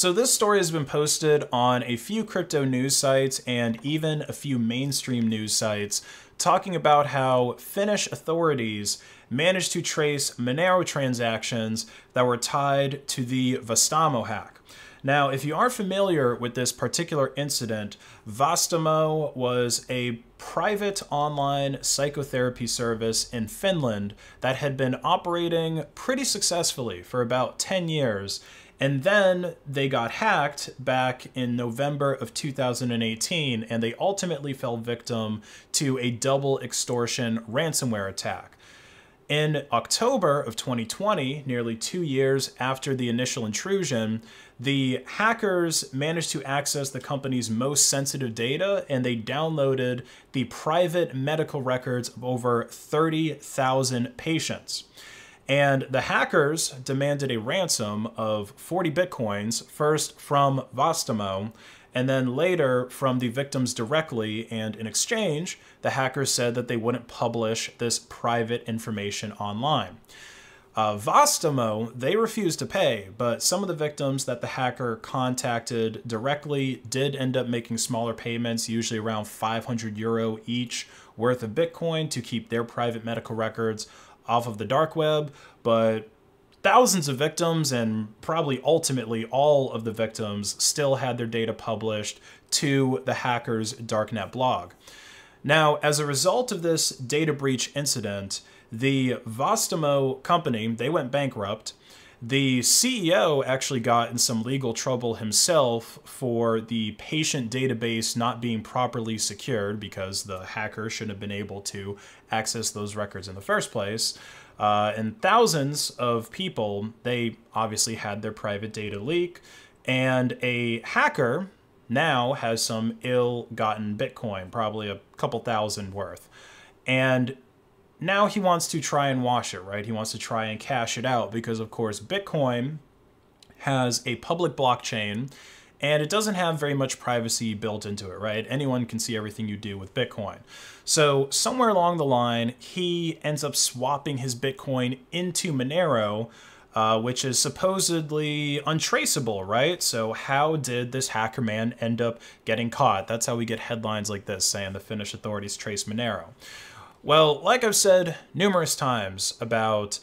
So this story has been posted on a few crypto news sites and even a few mainstream news sites talking about how Finnish authorities managed to trace Monero transactions that were tied to the Vastaamo hack. Now, if you aren't familiar with this particular incident, Vastaamo was a private online psychotherapy service in Finland that had been operating pretty successfully for about 10 years. And then they got hacked back in November of 2018, and they ultimately fell victim to a double extortion ransomware attack. In October of 2020, nearly two years after the initial intrusion, the hackers managed to access the company's most sensitive data and they downloaded the private medical records of over 30,000 patients. And the hackers demanded a ransom of 40 bitcoins, first from Vastaamo, and then later from the victims directly. And in exchange, the hackers said that they wouldn't publish this private information online. Uh, Vastaamo, they refused to pay, but some of the victims that the hacker contacted directly did end up making smaller payments, usually around 500 euro each worth of Bitcoin to keep their private medical records off of the dark web. But thousands of victims and probably ultimately all of the victims still had their data published to the hacker's darknet blog. Now, as a result of this data breach incident, the Vastaamo company, they went bankrupt. The CEO actually got in some legal trouble himself for the patient database not being properly secured because the hacker shouldn't have been able to access those records in the first place. Uh, and thousands of people, they obviously had their private data leak. And a hacker now has some ill gotten Bitcoin, probably a couple thousand worth. And now he wants to try and wash it, right? He wants to try and cash it out because, of course, Bitcoin has a public blockchain and it doesn't have very much privacy built into it, right? Anyone can see everything you do with Bitcoin. So somewhere along the line, he ends up swapping his Bitcoin into Monero, uh, which is supposedly untraceable, right? So how did this hacker man end up getting caught? That's how we get headlines like this saying the Finnish authorities trace Monero. Well, like I've said numerous times about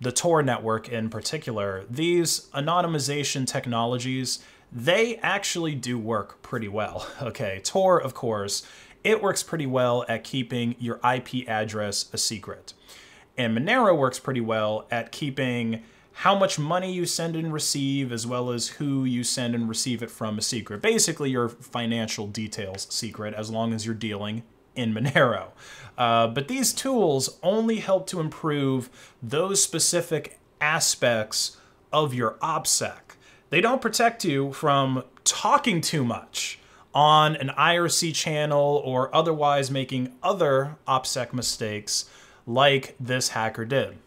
the Tor network in particular, these anonymization technologies they actually do work pretty well. Okay, Tor, of course, it works pretty well at keeping your IP address a secret. And Monero works pretty well at keeping how much money you send and receive, as well as who you send and receive it from a secret. Basically, your financial details secret, as long as you're dealing in Monero. Uh, but these tools only help to improve those specific aspects of your OPSEC. They don't protect you from talking too much on an IRC channel or otherwise making other OPSEC mistakes like this hacker did.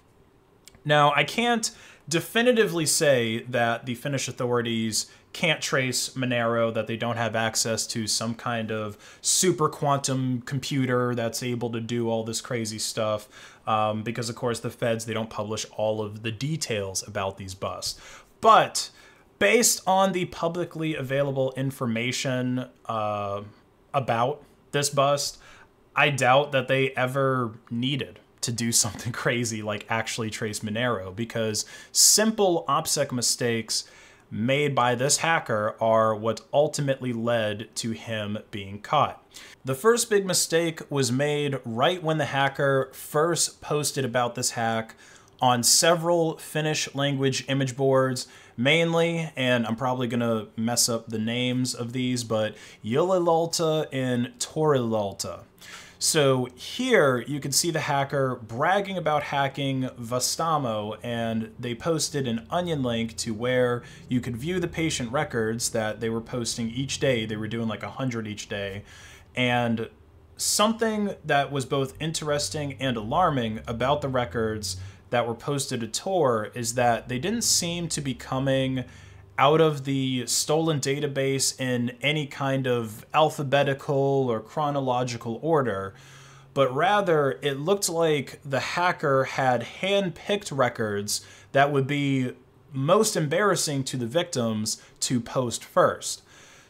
Now, I can't definitively say that the Finnish authorities can't trace Monero, that they don't have access to some kind of super quantum computer that's able to do all this crazy stuff. Um, because, of course, the feds, they don't publish all of the details about these busts. But based on the publicly available information uh, about this bust, I doubt that they ever needed to do something crazy like actually trace Monero because simple OPSEC mistakes made by this hacker are what ultimately led to him being caught. The first big mistake was made right when the hacker first posted about this hack on several Finnish language image boards mainly, and I'm probably to mess up the names of these, but Ylilauta and Torilauta. So here you can see the hacker bragging about hacking Vastaamo, and they posted an onion link to where you could view the patient records that they were posting each day. They were doing like 100 each day. And something that was both interesting and alarming about the records that were posted to Tor is that they didn't seem to be coming out of the stolen database in any kind of alphabetical or chronological order, but rather it looked like the hacker had hand-picked records that would be most embarrassing to the victims to post first.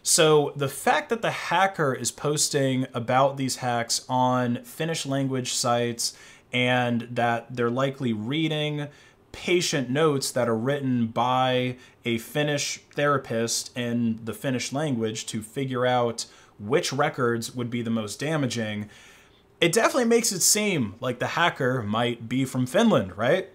So the fact that the hacker is posting about these hacks on Finnish language sites and that they're likely reading patient notes that are written by a Finnish therapist in the Finnish language to figure out which records would be the most damaging, it definitely makes it seem like the hacker might be from Finland, right?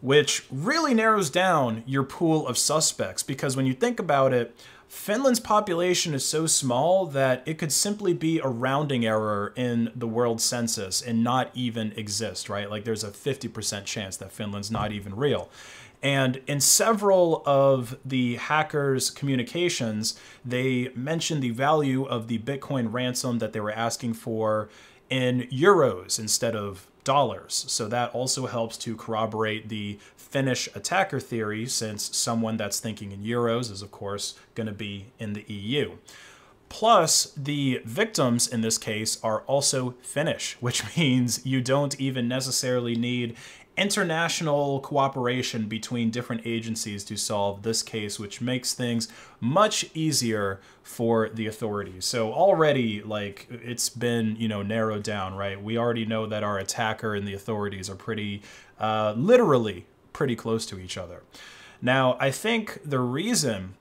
Which really narrows down your pool of suspects because when you think about it, Finland's population is so small that it could simply be a rounding error in the world census and not even exist, right? Like there's a 50% chance that Finland's not even real. And in several of the hackers' communications, they mentioned the value of the Bitcoin ransom that they were asking for in euros instead of dollars. So that also helps to corroborate the Finnish attacker theory, since someone that's thinking in euros is, of course, going to be in the EU. Plus, the victims in this case are also Finnish, which means you don't even necessarily need international cooperation between different agencies to solve this case, which makes things much easier for the authorities. So already, like, it's been, you know, narrowed down, right? We already know that our attacker and the authorities are pretty, uh, literally pretty close to each other. Now, I think the reason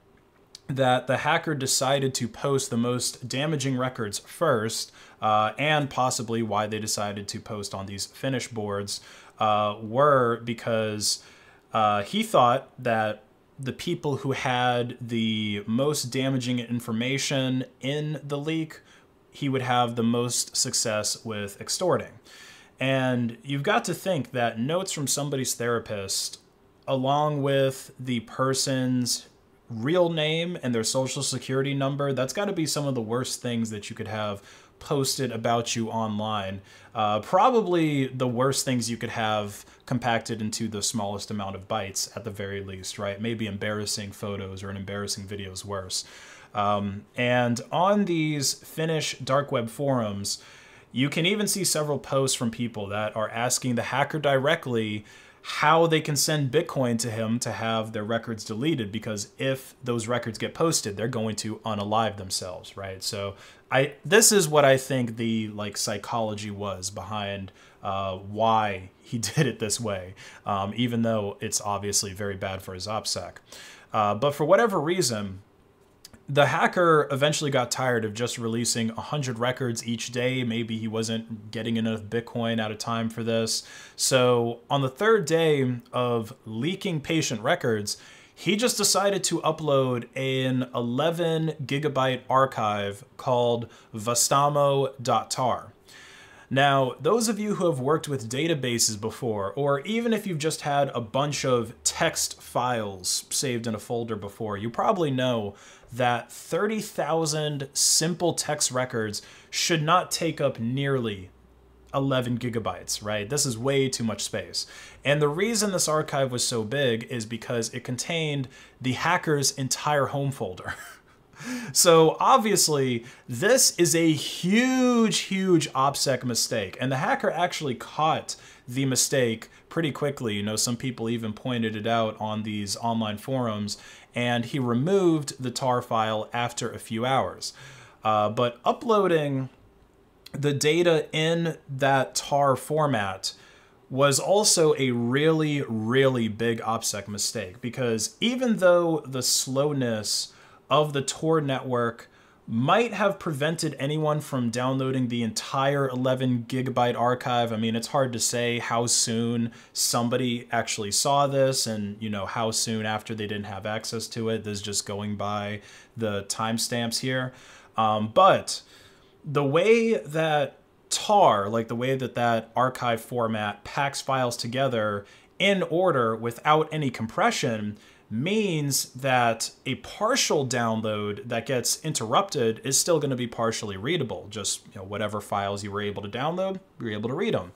that the hacker decided to post the most damaging records first, uh, and possibly why they decided to post on these Finnish boards, uh, were because uh, he thought that the people who had the most damaging information in the leak, he would have the most success with extorting. And you've got to think that notes from somebody's therapist, along with the person's real name and their social security number, that's got to be some of the worst things that you could have posted about you online. Uh, probably the worst things you could have compacted into the smallest amount of bytes at the very least, right? Maybe embarrassing photos or an embarrassing video is worse. Um, and on these Finnish dark web forums, you can even see several posts from people that are asking the hacker directly how they can send Bitcoin to him to have their records deleted because if those records get posted, they're going to unalive themselves, right? So I this is what I think the like psychology was behind uh, why he did it this way, um, even though it's obviously very bad for his OPSEC. Uh, but for whatever reason, the hacker eventually got tired of just releasing 100 records each day. Maybe he wasn't getting enough Bitcoin out of time for this. So on the third day of leaking patient records, he just decided to upload an 11 gigabyte archive called vastaamo.tar. Now, those of you who have worked with databases before, or even if you've just had a bunch of text files saved in a folder before, you probably know that 30,000 simple text records should not take up nearly 11 gigabytes, right? This is way too much space. And the reason this archive was so big is because it contained the hacker's entire home folder. So obviously, this is a huge, huge OPSEC mistake. And the hacker actually caught the mistake pretty quickly. You know, some people even pointed it out on these online forums, and he removed the tar file after a few hours. Uh, but uploading the data in that tar format was also a really, really big OPSEC mistake because even though the slowness of the Tor network might have prevented anyone from downloading the entire 11 gigabyte archive. I mean, it's hard to say how soon somebody actually saw this and, you know, how soon after they didn't have access to it. This is just going by the timestamps here. Um, but the way that tar, like the way that that archive format packs files together in order without any compression, means that a partial download that gets interrupted is still going to be partially readable. Just you know, whatever files you were able to download, you're able to read them.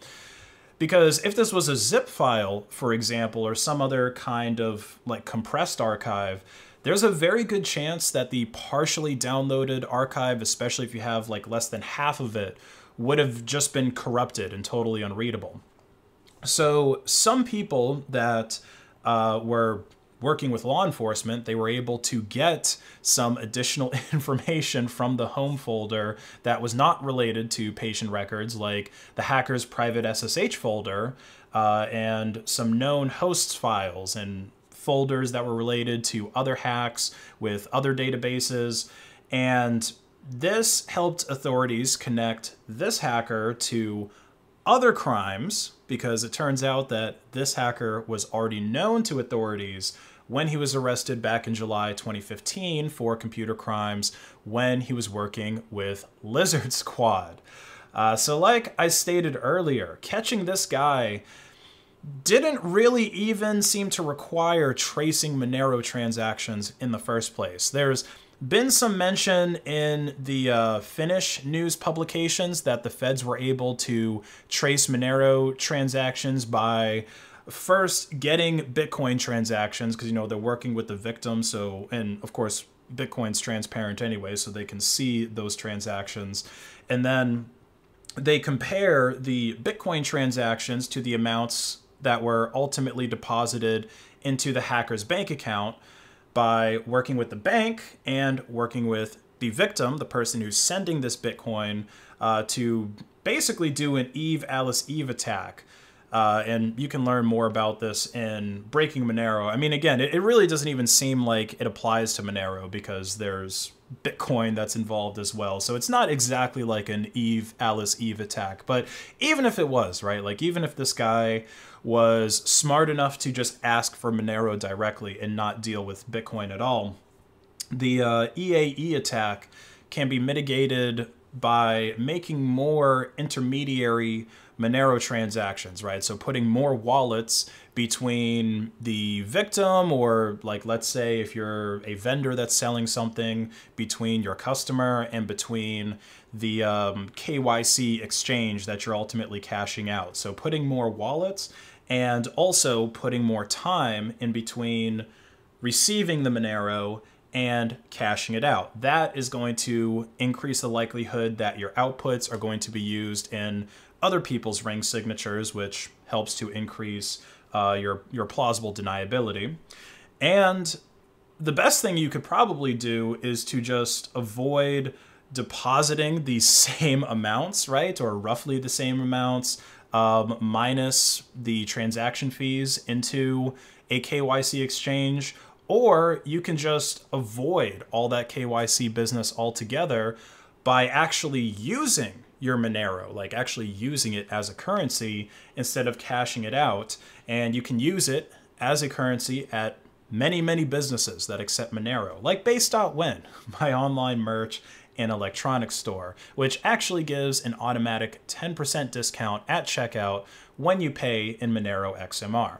Because if this was a zip file, for example, or some other kind of like compressed archive, there's a very good chance that the partially downloaded archive, especially if you have like less than half of it, would have just been corrupted and totally unreadable. So some people that uh, were working with law enforcement, they were able to get some additional information from the home folder that was not related to patient records, like the hacker's private SSH folder uh, and some known hosts files and folders that were related to other hacks with other databases. And this helped authorities connect this hacker to other crimes because it turns out that this hacker was already known to authorities when he was arrested back in July 2015 for computer crimes when he was working with Lizard Squad. Uh, so, like I stated earlier, catching this guy didn't really even seem to require tracing Monero transactions in the first place. There's been some mention in the uh, Finnish news publications that the feds were able to trace Monero transactions by first getting Bitcoin transactions because you know they're working with the victim. So and of course Bitcoin's transparent anyway, so they can see those transactions, and then they compare the Bitcoin transactions to the amounts that were ultimately deposited into the hacker's bank account by working with the bank and working with the victim, the person who's sending this Bitcoin, uh, to basically do an Eve Alice Eve attack. Uh, and you can learn more about this in Breaking Monero. I mean, again, it, it really doesn't even seem like it applies to Monero because there's Bitcoin that's involved as well. So it's not exactly like an Eve Alice Eve attack. But even if it was, right? Like, even if this guy was smart enough to just ask for Monero directly and not deal with Bitcoin at all, the uh, EAE attack can be mitigated by making more intermediary Monero transactions, right? So putting more wallets between the victim or like let's say if you're a vendor that's selling something between your customer and between the um, KYC exchange that you're ultimately cashing out. So putting more wallets and also putting more time in between receiving the Monero and cashing it out. That is going to increase the likelihood that your outputs are going to be used in other people's ring signatures, which helps to increase uh, your, your plausible deniability. And the best thing you could probably do is to just avoid depositing the same amounts, right? Or roughly the same amounts um, minus the transaction fees into a KYC exchange, or you can just avoid all that KYC business altogether by actually using your Monero, like actually using it as a currency instead of cashing it out. And you can use it as a currency at many, many businesses that accept Monero, like Based.Win, my online merch and electronics store, which actually gives an automatic 10% discount at checkout when you pay in Monero XMR.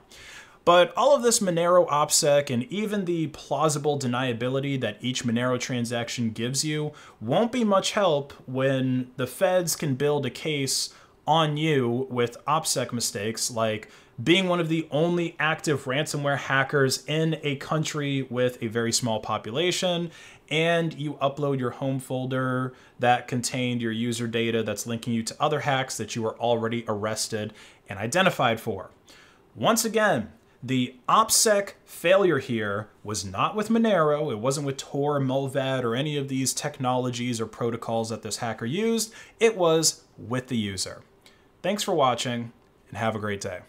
But all of this Monero OPSEC and even the plausible deniability that each Monero transaction gives you won't be much help when the feds can build a case on you with OPSEC mistakes like being one of the only active ransomware hackers in a country with a very small population and you upload your home folder that contained your user data that's linking you to other hacks that you were already arrested and identified for. Once again, the OPSEC failure here was not with Monero, it wasn't with Tor, Mullvad, or any of these technologies or protocols that this hacker used, it was with the user. Thanks for watching, and have a great day.